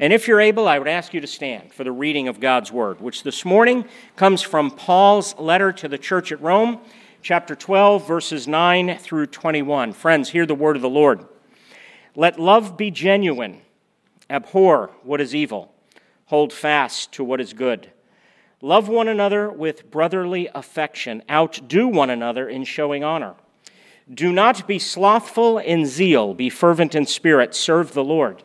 And if you're able, I would ask you to stand for the reading of God's Word, which this morning comes from Paul's letter to the church at Rome, chapter 12, verses 9 through 21. Friends, hear the word of the Lord. Let love be genuine, abhor what is evil, hold fast to what is good. Love one another with brotherly affection, outdo one another in showing honor. Do not be slothful in zeal, be fervent in spirit, serve the Lord.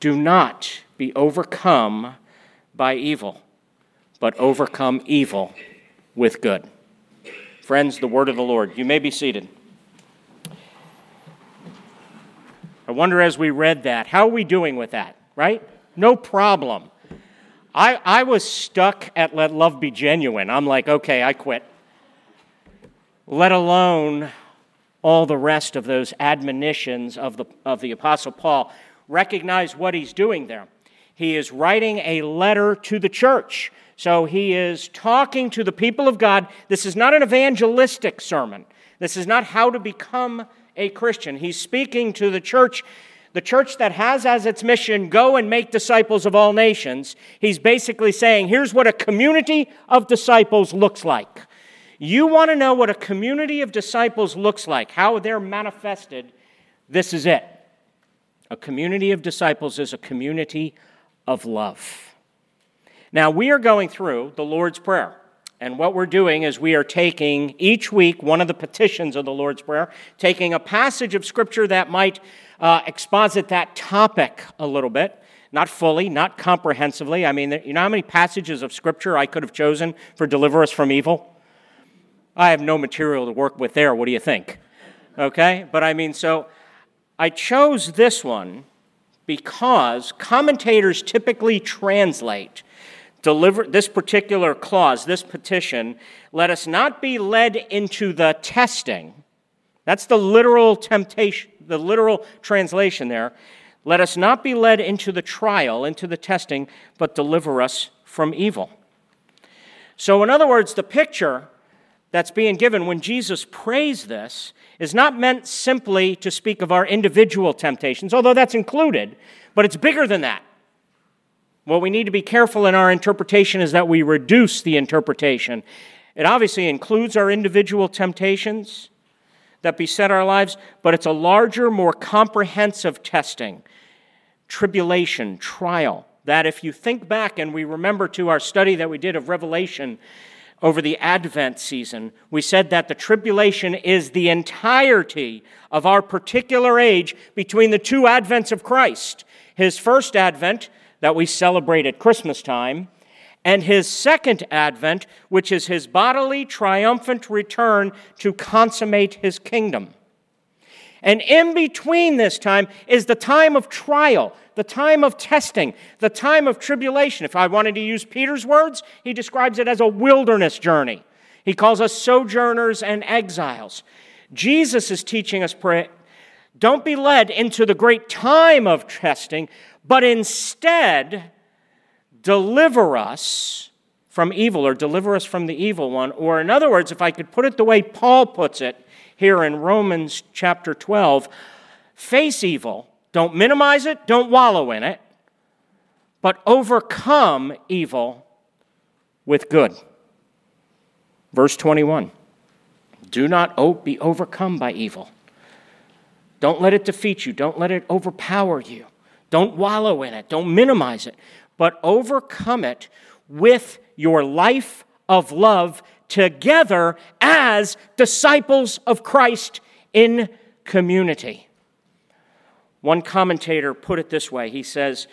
Do not be overcome by evil, but overcome evil with good. Friends, the word of the Lord. You may be seated. I wonder as we read that, how are we doing with that, right? No problem. I, I was stuck at let love be genuine. I'm like, okay, I quit. Let alone all the rest of those admonitions of the, of the Apostle Paul. Recognize what he's doing there. He is writing a letter to the church. So he is talking to the people of God. This is not an evangelistic sermon. This is not how to become a Christian. He's speaking to the church, the church that has as its mission, go and make disciples of all nations. He's basically saying, here's what a community of disciples looks like. You want to know what a community of disciples looks like, how they're manifested, this is it. A community of disciples is a community of love. Now, we are going through the Lord's Prayer. And what we're doing is we are taking each week one of the petitions of the Lord's Prayer, taking a passage of Scripture that might uh, exposit that topic a little bit. Not fully, not comprehensively. I mean, you know how many passages of Scripture I could have chosen for deliver us from evil? I have no material to work with there. What do you think? Okay? But I mean, so I chose this one because commentators typically translate deliver this particular clause, this petition, let us not be led into the testing. That's the literal temptation, the literal translation there. Let us not be led into the trial, into the testing, but deliver us from evil. So, in other words, the picture that's being given when Jesus prays this is not meant simply to speak of our individual temptations, although that's included, but it's bigger than that. What we need to be careful in our interpretation is that we reduce the interpretation. It obviously includes our individual temptations that beset our lives, but it's a larger, more comprehensive testing, tribulation, trial. That if you think back and we remember to our study that we did of Revelation, over the Advent season, we said that the tribulation is the entirety of our particular age between the two advents of Christ his first advent, that we celebrate at Christmas time, and his second advent, which is his bodily triumphant return to consummate his kingdom. And in between this time is the time of trial, the time of testing, the time of tribulation. If I wanted to use Peter's words, he describes it as a wilderness journey. He calls us sojourners and exiles. Jesus is teaching us pray, don't be led into the great time of testing, but instead deliver us from evil or deliver us from the evil one. Or, in other words, if I could put it the way Paul puts it here in Romans chapter 12, face evil don't minimize it, don't wallow in it, but overcome evil with good. Verse 21 Do not be overcome by evil. Don't let it defeat you, don't let it overpower you. Don't wallow in it, don't minimize it, but overcome it with your life of love together as disciples of Christ in community. One commentator put it this way he says,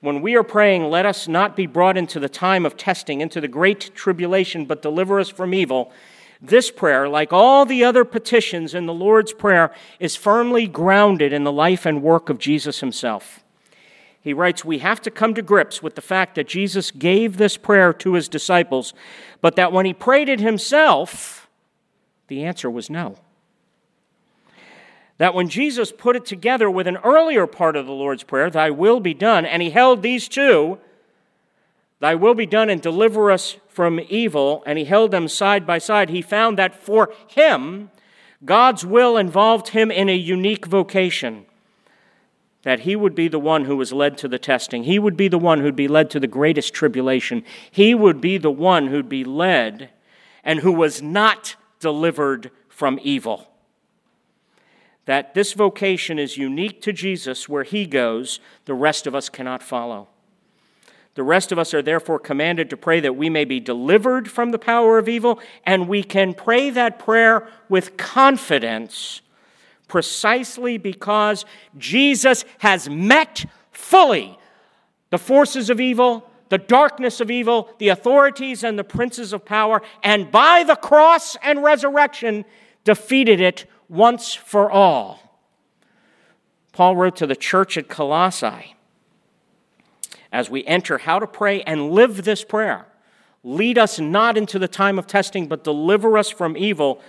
When we are praying, let us not be brought into the time of testing, into the great tribulation, but deliver us from evil. This prayer, like all the other petitions in the Lord's Prayer, is firmly grounded in the life and work of Jesus himself. He writes, We have to come to grips with the fact that Jesus gave this prayer to his disciples, but that when he prayed it himself, the answer was no that when Jesus put it together with an earlier part of the Lord's Prayer, Thy will be done, and he held these two, Thy will be done and deliver us from evil, and he held them side by side, he found that for him, God's will involved him in a unique vocation. That he would be the one who was led to the testing. He would be the one who'd be led to the greatest tribulation. He would be the one who'd be led and who was not delivered from evil that this vocation is unique to Jesus where he goes, the rest of us cannot follow. The rest of us are therefore commanded to pray that we may be delivered from the power of evil, and we can pray that prayer with confidence precisely because Jesus has met fully the forces of evil, the darkness of evil, the authorities and the princes of power, and by the cross and resurrection defeated it once for all. Paul wrote to the church at Colossae as we enter how to pray and live this prayer. Lead us not into the time of testing, but deliver us from evil.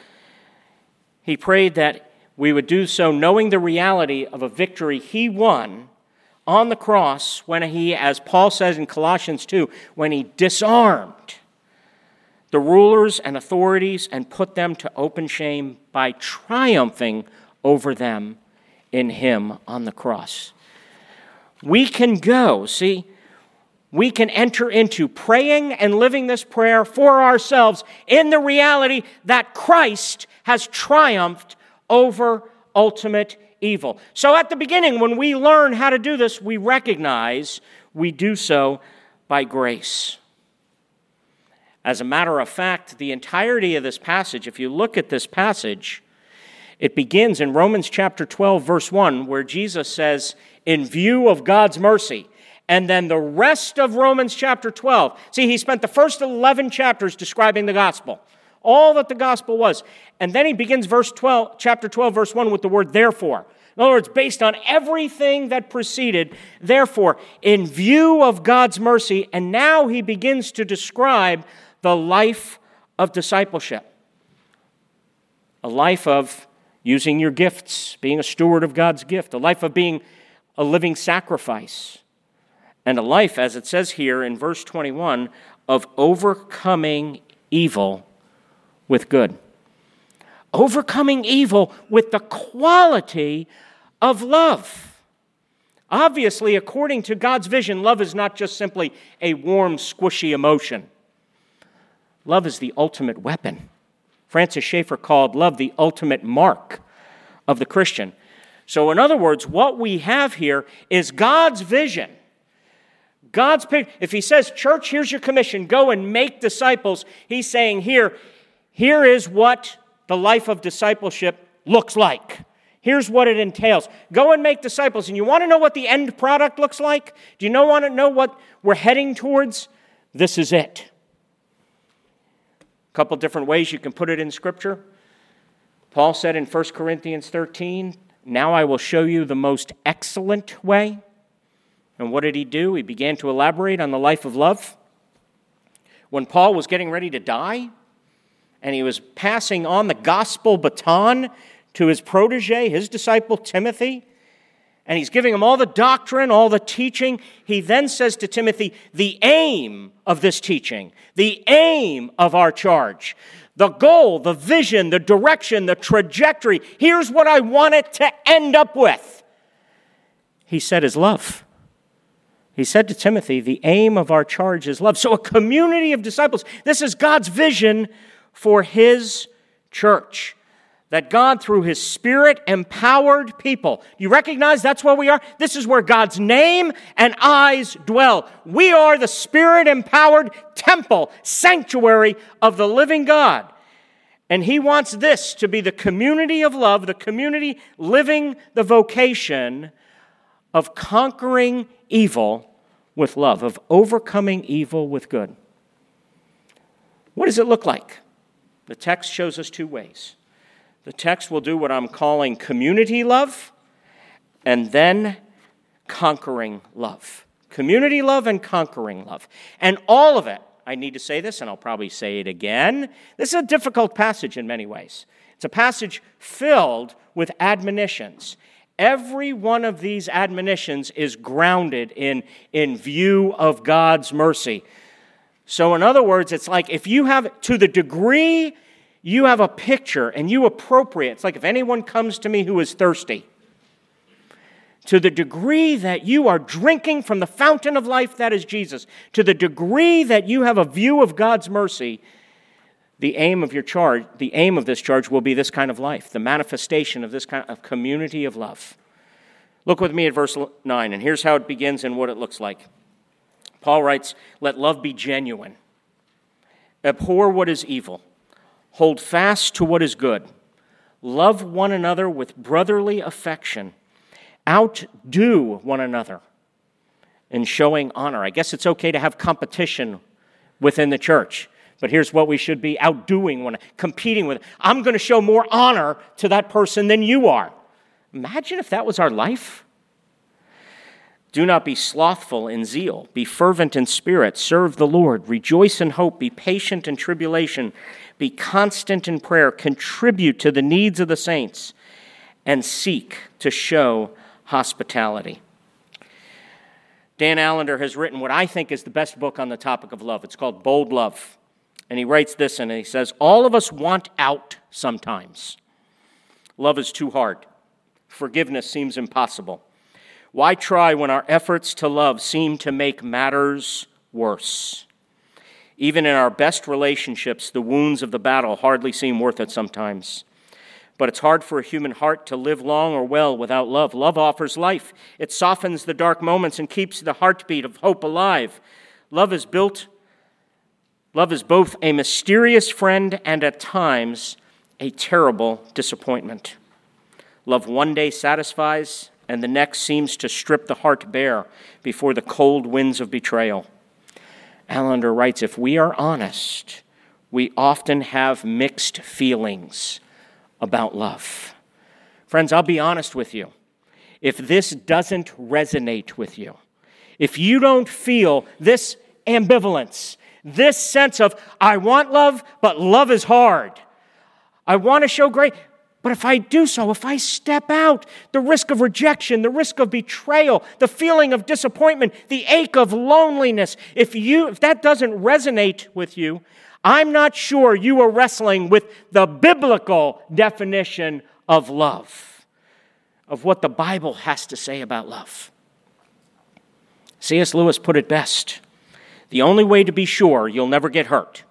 He prayed that we would do so knowing the reality of a victory he won on the cross when he, as Paul says in Colossians 2, when he disarmed the rulers and authorities and put them to open shame by triumphing over them in Him on the cross. We can go, see, we can enter into praying and living this prayer for ourselves in the reality that Christ has triumphed over ultimate evil. So at the beginning, when we learn how to do this, we recognize we do so by grace. As a matter of fact, the entirety of this passage, if you look at this passage, it begins in Romans chapter 12, verse 1, where Jesus says, In view of God's mercy. And then the rest of Romans chapter 12. See, he spent the first 11 chapters describing the gospel, all that the gospel was. And then he begins verse 12, chapter 12, verse 1 with the word therefore. In other words, based on everything that preceded, therefore, in view of God's mercy, and now he begins to describe the life of discipleship a life of using your gifts, being a steward of God's gift, a life of being a living sacrifice, and a life, as it says here in verse 21, of overcoming evil with good. Overcoming evil with the quality of love. Obviously, according to God's vision, love is not just simply a warm, squishy emotion. Love is the ultimate weapon. Francis Schaeffer called love the ultimate mark of the Christian. So, in other words, what we have here is God's vision. God's if he says, Church, here's your commission, go and make disciples, he's saying, Here, here is what the life of discipleship looks like. Here's what it entails. Go and make disciples. And you want to know what the end product looks like? Do you know, want to know what we're heading towards? This is it. A couple different ways you can put it in Scripture. Paul said in 1 Corinthians 13, Now I will show you the most excellent way. And what did he do? He began to elaborate on the life of love. When Paul was getting ready to die, and he was passing on the gospel baton to his protege, his disciple Timothy, and he's giving him all the doctrine, all the teaching. He then says to Timothy, The aim of this teaching, the aim of our charge, the goal, the vision, the direction, the trajectory. Here's what I want it to end up with. He said, Is love. He said to Timothy, The aim of our charge is love. So, a community of disciples. This is God's vision for his church that God, through His Spirit, empowered people. You recognize that's where we are? This is where God's name and eyes dwell. We are the Spirit empowered temple, sanctuary of the living God. And He wants this to be the community of love, the community living the vocation of conquering evil with love, of overcoming evil with good. What does it look like? The text shows us two ways. The text will do what I'm calling community love and then conquering love. Community love and conquering love. And all of it, I need to say this and I'll probably say it again. This is a difficult passage in many ways. It's a passage filled with admonitions. Every one of these admonitions is grounded in, in view of God's mercy. So, in other words, it's like if you have, to the degree you have a picture and you appropriate. It's like if anyone comes to me who is thirsty, to the degree that you are drinking from the fountain of life that is Jesus, to the degree that you have a view of God's mercy, the aim of your charge, the aim of this charge will be this kind of life, the manifestation of this kind of community of love. Look with me at verse 9, and here's how it begins and what it looks like. Paul writes, Let love be genuine, abhor what is evil Hold fast to what is good. Love one another with brotherly affection. Outdo one another in showing honor. I guess it's okay to have competition within the church, but here's what we should be outdoing one, competing with. I'm going to show more honor to that person than you are. Imagine if that was our life. Do not be slothful in zeal. Be fervent in spirit. Serve the Lord. Rejoice in hope. Be patient in tribulation. Be constant in prayer. Contribute to the needs of the saints. And seek to show hospitality. Dan Allender has written what I think is the best book on the topic of love. It's called Bold Love. And he writes this and he says, All of us want out sometimes. Love is too hard. Forgiveness seems impossible. Why try when our efforts to love seem to make matters worse? Even in our best relationships, the wounds of the battle hardly seem worth it sometimes. But it's hard for a human heart to live long or well without love. Love offers life, it softens the dark moments and keeps the heartbeat of hope alive. Love is built, love is both a mysterious friend and at times a terrible disappointment. Love one day satisfies, and the next seems to strip the heart bare before the cold winds of betrayal. Allender writes If we are honest, we often have mixed feelings about love. Friends, I'll be honest with you. If this doesn't resonate with you, if you don't feel this ambivalence, this sense of, I want love, but love is hard. I want to show grace, but if I do so, if I step out, the risk of rejection, the risk of betrayal, the feeling of disappointment, the ache of loneliness, if you if that doesn't resonate with you, I'm not sure you are wrestling with the biblical definition of love, of what the Bible has to say about love. C.S. Lewis put it best. The only way to be sure you'll never get hurt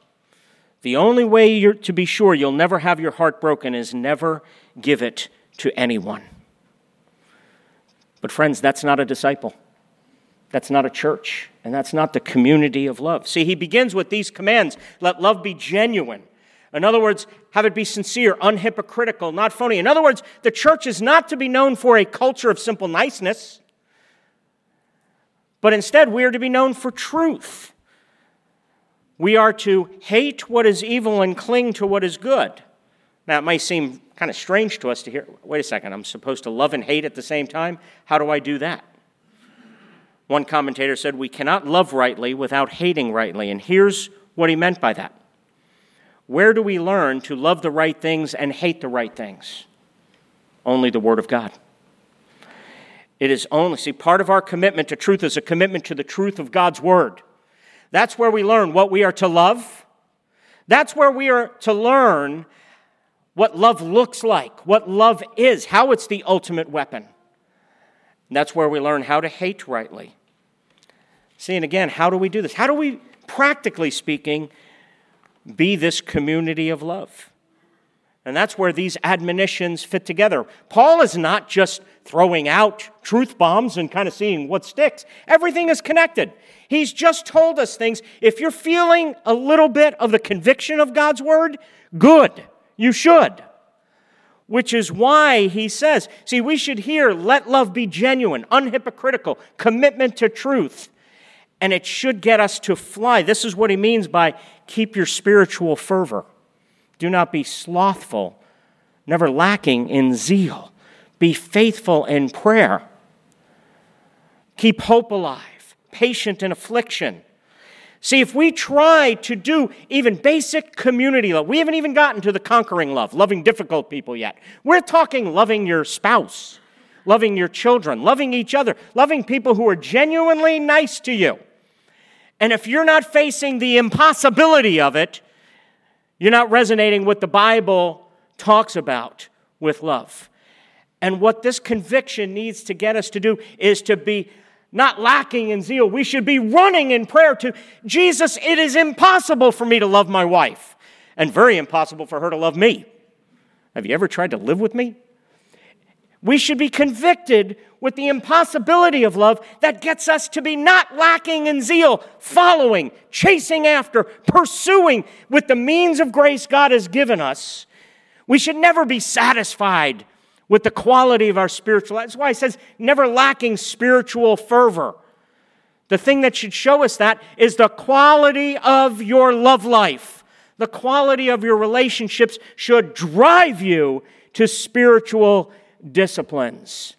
the only way to be sure you'll never have your heart broken is never give it to anyone. But, friends, that's not a disciple. That's not a church. And that's not the community of love. See, he begins with these commands let love be genuine. In other words, have it be sincere, unhypocritical, not phony. In other words, the church is not to be known for a culture of simple niceness, but instead we are to be known for truth. We are to hate what is evil and cling to what is good. Now, it might seem kind of strange to us to hear wait a second, I'm supposed to love and hate at the same time? How do I do that? One commentator said, We cannot love rightly without hating rightly. And here's what he meant by that. Where do we learn to love the right things and hate the right things? Only the Word of God. It is only, see, part of our commitment to truth is a commitment to the truth of God's Word. That's where we learn what we are to love. That's where we are to learn what love looks like, what love is, how it's the ultimate weapon. That's where we learn how to hate rightly. See, and again, how do we do this? How do we, practically speaking, be this community of love? And that's where these admonitions fit together. Paul is not just throwing out truth bombs and kind of seeing what sticks, everything is connected. He's just told us things. If you're feeling a little bit of the conviction of God's word, good. You should. Which is why he says, see, we should hear, let love be genuine, unhypocritical, commitment to truth. And it should get us to fly. This is what he means by keep your spiritual fervor. Do not be slothful, never lacking in zeal. Be faithful in prayer. Keep hope alive, patient in affliction. See, if we try to do even basic community love, we haven't even gotten to the conquering love, loving difficult people yet. We're talking loving your spouse, loving your children, loving each other, loving people who are genuinely nice to you. And if you're not facing the impossibility of it, you're not resonating what the Bible talks about with love. And what this conviction needs to get us to do is to be not lacking in zeal. We should be running in prayer to Jesus, it is impossible for me to love my wife, and very impossible for her to love me. Have you ever tried to live with me? We should be convicted with the impossibility of love that gets us to be not lacking in zeal, following, chasing after, pursuing with the means of grace God has given us. We should never be satisfied with the quality of our spiritual life. That's why he says never lacking spiritual fervor. The thing that should show us that is the quality of your love life. The quality of your relationships should drive you to spiritual disciplines.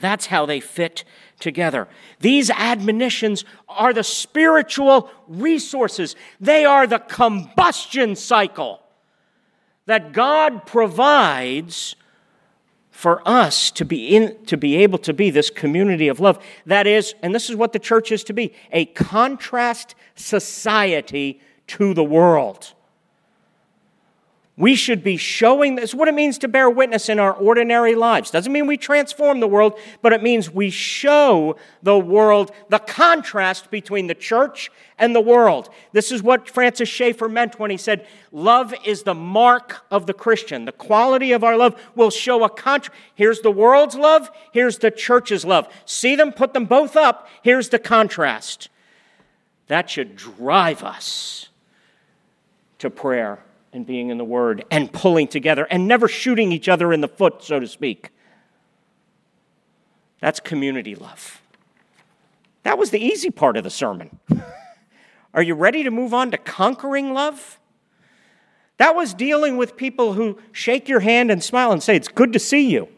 That's how they fit together. These admonitions are the spiritual resources, they are the combustion cycle that God provides for us to be in to be able to be this community of love that is and this is what the church is to be a contrast society to the world we should be showing this what it means to bear witness in our ordinary lives. Doesn't mean we transform the world, but it means we show the world the contrast between the church and the world. This is what Francis Schaeffer meant when he said, Love is the mark of the Christian. The quality of our love will show a contrast. Here's the world's love, here's the church's love. See them, put them both up, here's the contrast. That should drive us to prayer and being in the Word and pulling together and never shooting each other in the foot, so to speak. That's community love. That was the easy part of the sermon. Are you ready to move on to conquering love? That was dealing with people who shake your hand and smile and say, It's good to see you.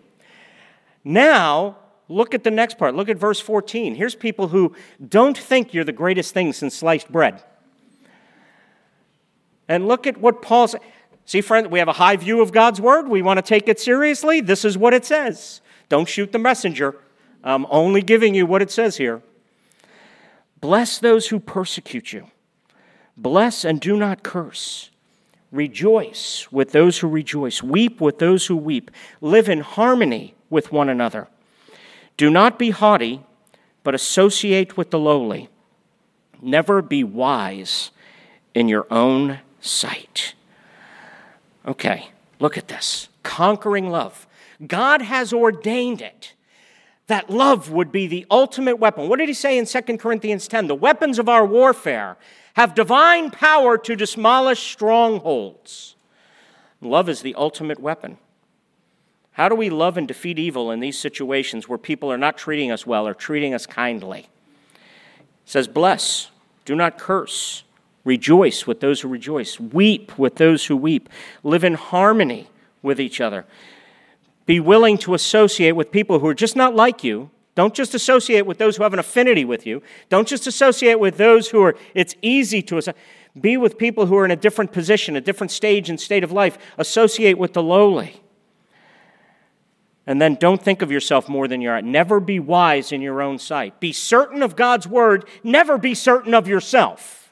Now, look at the next part. Look at verse 14. Here's people who don't think you're the greatest thing since sliced bread. And look at what Paul says. See, friend, we have a high view of God's word. We want to take it seriously. This is what it says. Don't shoot the messenger. I'm only giving you what it says here. Bless those who persecute you. Bless and do not curse. Rejoice with those who rejoice. Weep with those who weep. Live in harmony with one another. Do not be haughty, but associate with the lowly. Never be wise in your own sight. Okay, look at this conquering love. God has ordained it that love would be the ultimate weapon. What did he say in 2 Corinthians 10? The weapons of our warfare have divine power to demolish strongholds. Love is the ultimate weapon. How do we love and defeat evil in these situations where people are not treating us well or treating us kindly? It says, Bless, do not curse. Rejoice with those who rejoice. Weep with those who weep. Live in harmony with each other. Be willing to associate with people who are just not like you. Don't just associate with those who have an affinity with you. Don't just associate with those who are, it's easy to associate. Be with people who are in a different position, a different stage and state of life. Associate with the lowly. And then don't think of yourself more than you are. Never be wise in your own sight. Be certain of God's word. Never be certain of yourself.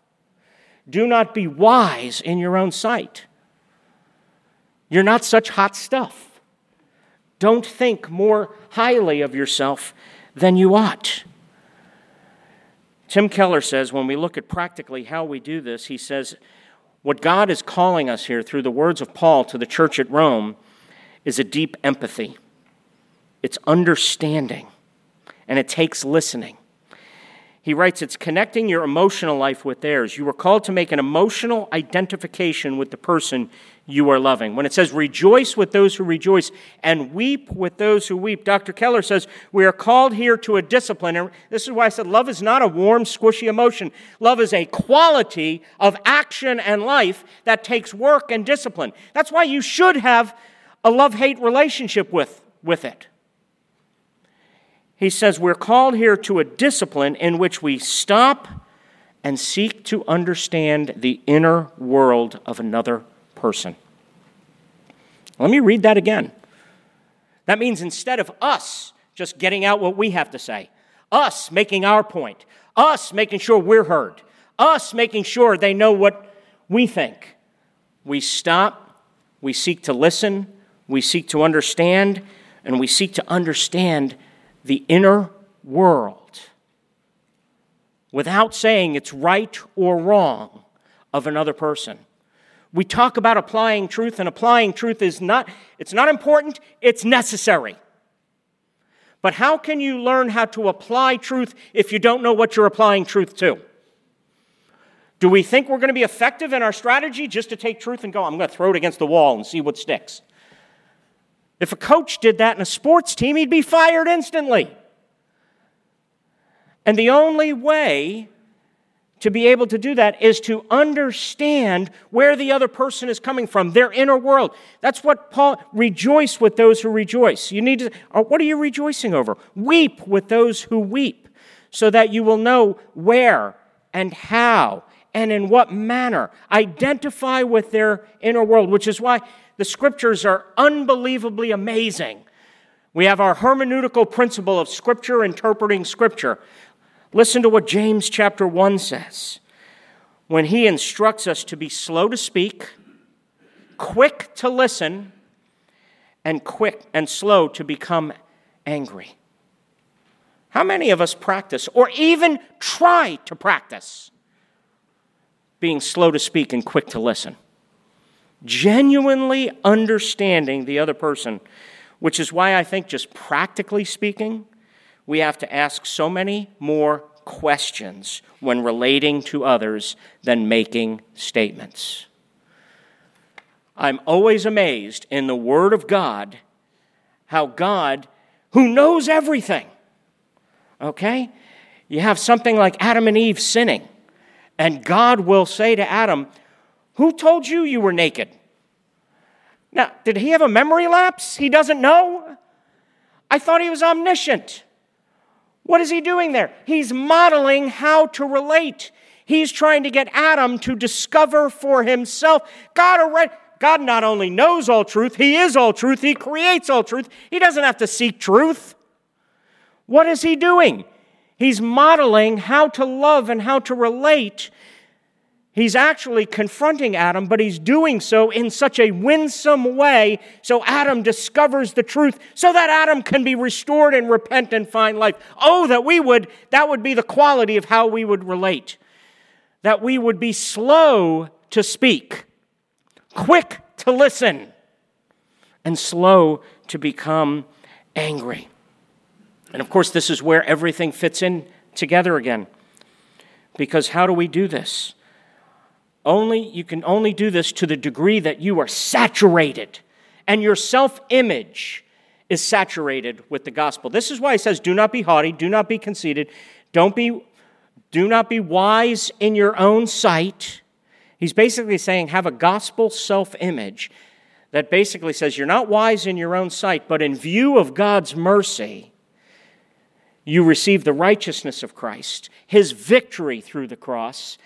Do not be wise in your own sight. You're not such hot stuff. Don't think more highly of yourself than you ought. Tim Keller says when we look at practically how we do this, he says, What God is calling us here through the words of Paul to the church at Rome is a deep empathy. It's understanding, and it takes listening. He writes, It's connecting your emotional life with theirs. You are called to make an emotional identification with the person you are loving. When it says rejoice with those who rejoice and weep with those who weep, Dr. Keller says we are called here to a discipline. And this is why I said love is not a warm, squishy emotion. Love is a quality of action and life that takes work and discipline. That's why you should have a love hate relationship with, with it he says we're called here to a discipline in which we stop and seek to understand the inner world of another person. Let me read that again. That means instead of us just getting out what we have to say, us making our point, us making sure we're heard, us making sure they know what we think, we stop, we seek to listen, we seek to understand, and we seek to understand the inner world without saying it's right or wrong of another person. We talk about applying truth, and applying truth is not, it's not important, it's necessary. But how can you learn how to apply truth if you don't know what you're applying truth to? Do we think we're going to be effective in our strategy just to take truth and go, I'm going to throw it against the wall and see what sticks? If a coach did that in a sports team, he'd be fired instantly. And the only way to be able to do that is to understand where the other person is coming from, their inner world. That's what Paul rejoice with those who rejoice. You need to uh, what are you rejoicing over? Weep with those who weep, so that you will know where and how and in what manner. Identify with their inner world, which is why the scriptures are unbelievably amazing. We have our hermeneutical principle of scripture interpreting scripture. Listen to what James chapter 1 says when he instructs us to be slow to speak, quick to listen, and quick and slow to become angry. How many of us practice or even try to practice being slow to speak and quick to listen? genuinely understanding the other person, which is why I think, just practically speaking, we have to ask so many more questions when relating to others than making statements. I'm always amazed in the Word of God how God, who knows everything, okay? You have something like Adam and Eve sinning, and God will say to Adam, who told you you were naked? Now, did he have a memory lapse? He doesn't know? I thought he was omniscient. What is he doing there? He's modeling how to relate. He's trying to get Adam to discover for himself. God already, God not only knows all truth, he is all truth, he creates all truth. He doesn't have to seek truth. What is he doing? He's modeling how to love and how to relate He's actually confronting Adam, but he's doing so in such a winsome way so Adam discovers the truth so that Adam can be restored and repent and find life. Oh, that we would, that would be the quality of how we would relate. That we would be slow to speak, quick to listen, and slow to become angry. And of course, this is where everything fits in together again. Because how do we do this? Only you can only do this to the degree that you are saturated and your self-image is saturated with the gospel. This is why he says, do not be haughty, do not be conceited, don't be do not be wise in your own sight. He's basically saying have a gospel self-image that basically says you're not wise in your own sight, but in view of God's mercy, you receive the righteousness of Christ, his victory through the cross,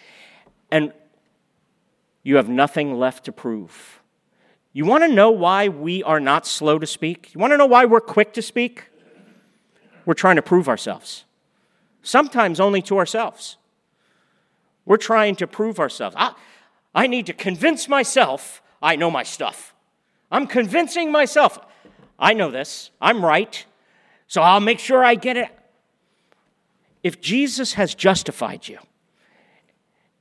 and you have nothing left to prove. You want to know why we are not slow to speak? You want to know why we're quick to speak? We're trying to prove ourselves, sometimes only to ourselves. We're trying to prove ourselves. I, I need to convince myself I know my stuff. I'm convincing myself I know this, I'm right, so I'll make sure I get it. If Jesus has justified you,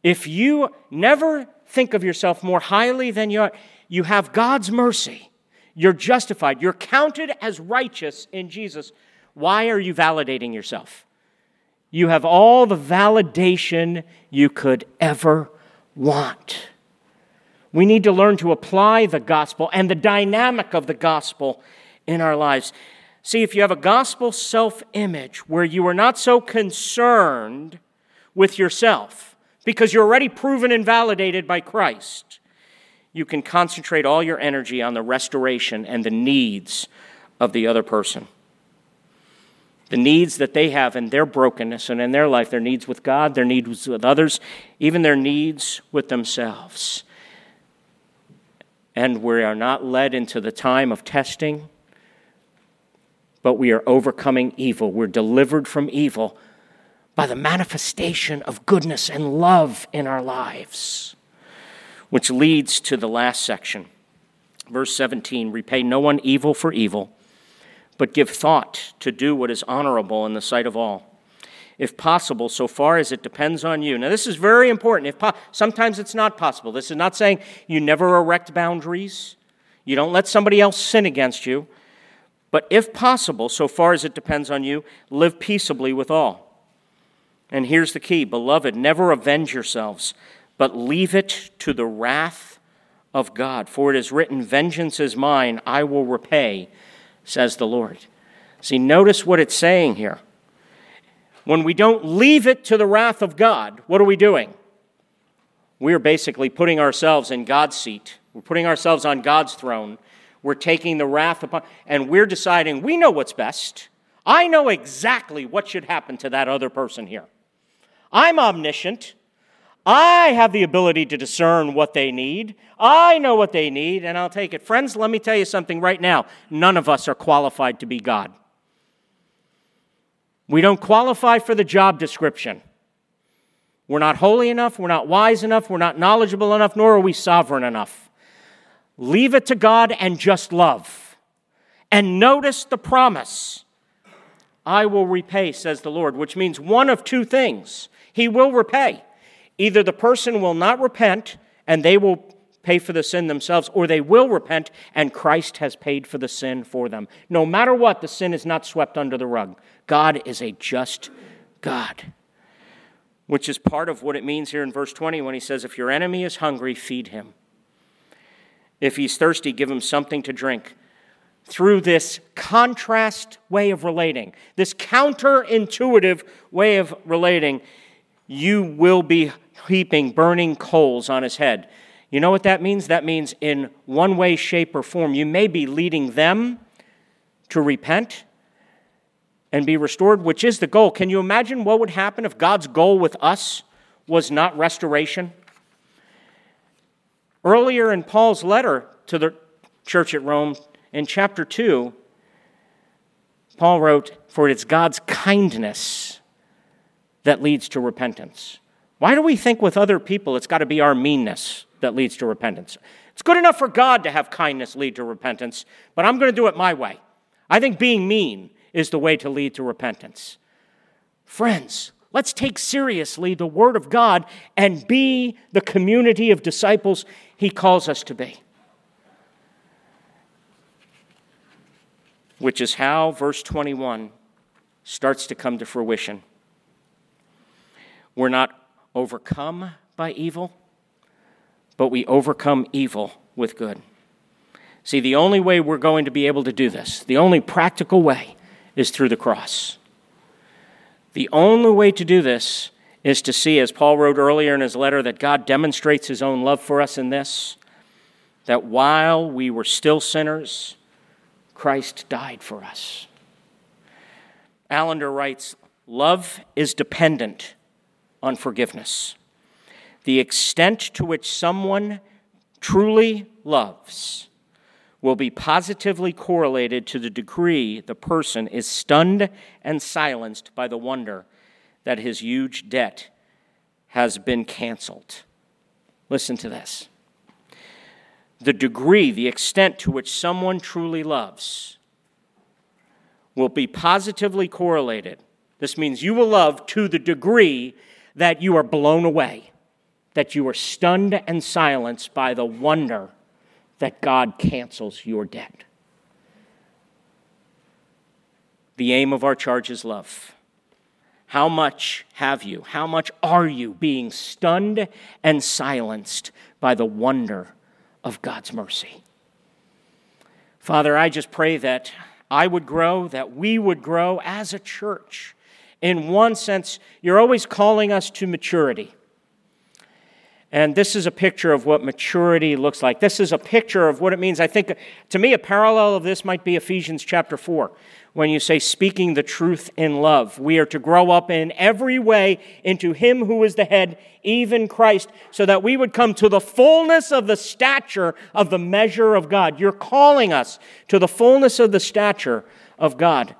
if you never think of yourself more highly than you are. You have God's mercy. You're justified. You're counted as righteous in Jesus. Why are you validating yourself? You have all the validation you could ever want. We need to learn to apply the gospel and the dynamic of the gospel in our lives. See, if you have a gospel self image where you are not so concerned with yourself because you're already proven and validated by Christ, you can concentrate all your energy on the restoration and the needs of the other person. The needs that they have in their brokenness and in their life, their needs with God, their needs with others, even their needs with themselves. And we are not led into the time of testing but we are overcoming evil. We're delivered from evil by the manifestation of goodness and love in our lives. Which leads to the last section. Verse 17 Repay no one evil for evil, but give thought to do what is honorable in the sight of all. If possible, so far as it depends on you. Now, this is very important. If po- sometimes it's not possible. This is not saying you never erect boundaries, you don't let somebody else sin against you. But if possible, so far as it depends on you, live peaceably with all. And here's the key Beloved, never avenge yourselves, but leave it to the wrath of God. For it is written, Vengeance is mine, I will repay, says the Lord. See, notice what it's saying here. When we don't leave it to the wrath of God, what are we doing? We're basically putting ourselves in God's seat. We're putting ourselves on God's throne we're taking the wrath upon, and we're deciding we know what's best. I know exactly what should happen to that other person here. I'm omniscient. I have the ability to discern what they need. I know what they need, and I'll take it. Friends, let me tell you something right now. None of us are qualified to be God. We don't qualify for the job description. We're not holy enough, we're not wise enough, we're not knowledgeable enough, nor are we sovereign enough. Leave it to God and just love. And notice the promise I will repay, says the Lord, which means one of two things. He will repay. Either the person will not repent and they will pay for the sin themselves, or they will repent and Christ has paid for the sin for them. No matter what, the sin is not swept under the rug. God is a just God, which is part of what it means here in verse 20 when he says, If your enemy is hungry, feed him. If he's thirsty, give him something to drink. Through this contrast way of relating, this counterintuitive way of relating, you will be heaping burning coals on his head. You know what that means? That means, in one way, shape, or form, you may be leading them to repent and be restored, which is the goal. Can you imagine what would happen if God's goal with us was not restoration? Earlier in Paul's letter to the church at Rome, in chapter 2, Paul wrote, For it's God's kindness that leads to repentance. Why do we think with other people it's got to be our meanness that leads to repentance? It's good enough for God to have kindness lead to repentance, but I'm going to do it my way. I think being mean is the way to lead to repentance. Friends, let's take seriously the Word of God and be the community of disciples he calls us to be. Which is how verse 21 starts to come to fruition. We're not overcome by evil, but we overcome evil with good. See, the only way we're going to be able to do this, the only practical way, is through the cross. The only way to do this is to see, as Paul wrote earlier in his letter, that God demonstrates his own love for us in this that while we were still sinners, Christ died for us. Allender writes Love is dependent on forgiveness. The extent to which someone truly loves will be positively correlated to the degree the person is stunned and silenced by the wonder that his huge debt has been canceled. Listen to this. The degree, the extent to which someone truly loves will be positively correlated. This means you will love to the degree that you are blown away, that you are stunned and silenced by the wonder that God cancels your debt. The aim of our charge is love. How much have you? How much are you being stunned and silenced by the wonder of God's mercy? Father, I just pray that I would grow, that we would grow as a church. In one sense, you're always calling us to maturity. And this is a picture of what maturity looks like. This is a picture of what it means. I think, to me, a parallel of this might be Ephesians chapter 4, when you say, speaking the truth in love. We are to grow up in every way into Him who is the head, even Christ, so that we would come to the fullness of the stature of the measure of God. You're calling us to the fullness of the stature of God.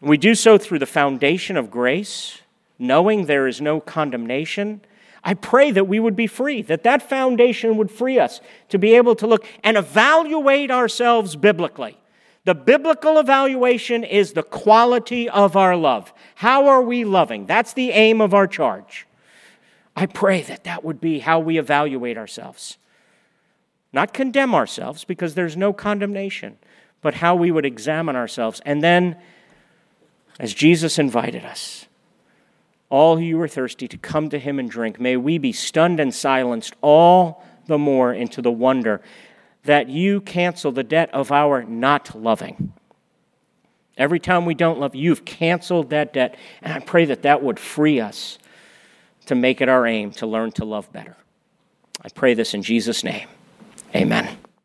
We do so through the foundation of grace, knowing there is no condemnation I pray that we would be free, that that foundation would free us to be able to look and evaluate ourselves biblically. The biblical evaluation is the quality of our love. How are we loving? That's the aim of our charge. I pray that that would be how we evaluate ourselves. Not condemn ourselves, because there's no condemnation, but how we would examine ourselves. And then, as Jesus invited us, all who are thirsty to come to him and drink. May we be stunned and silenced all the more into the wonder that you cancel the debt of our not loving. Every time we don't love, you've canceled that debt. And I pray that that would free us to make it our aim to learn to love better. I pray this in Jesus' name. Amen.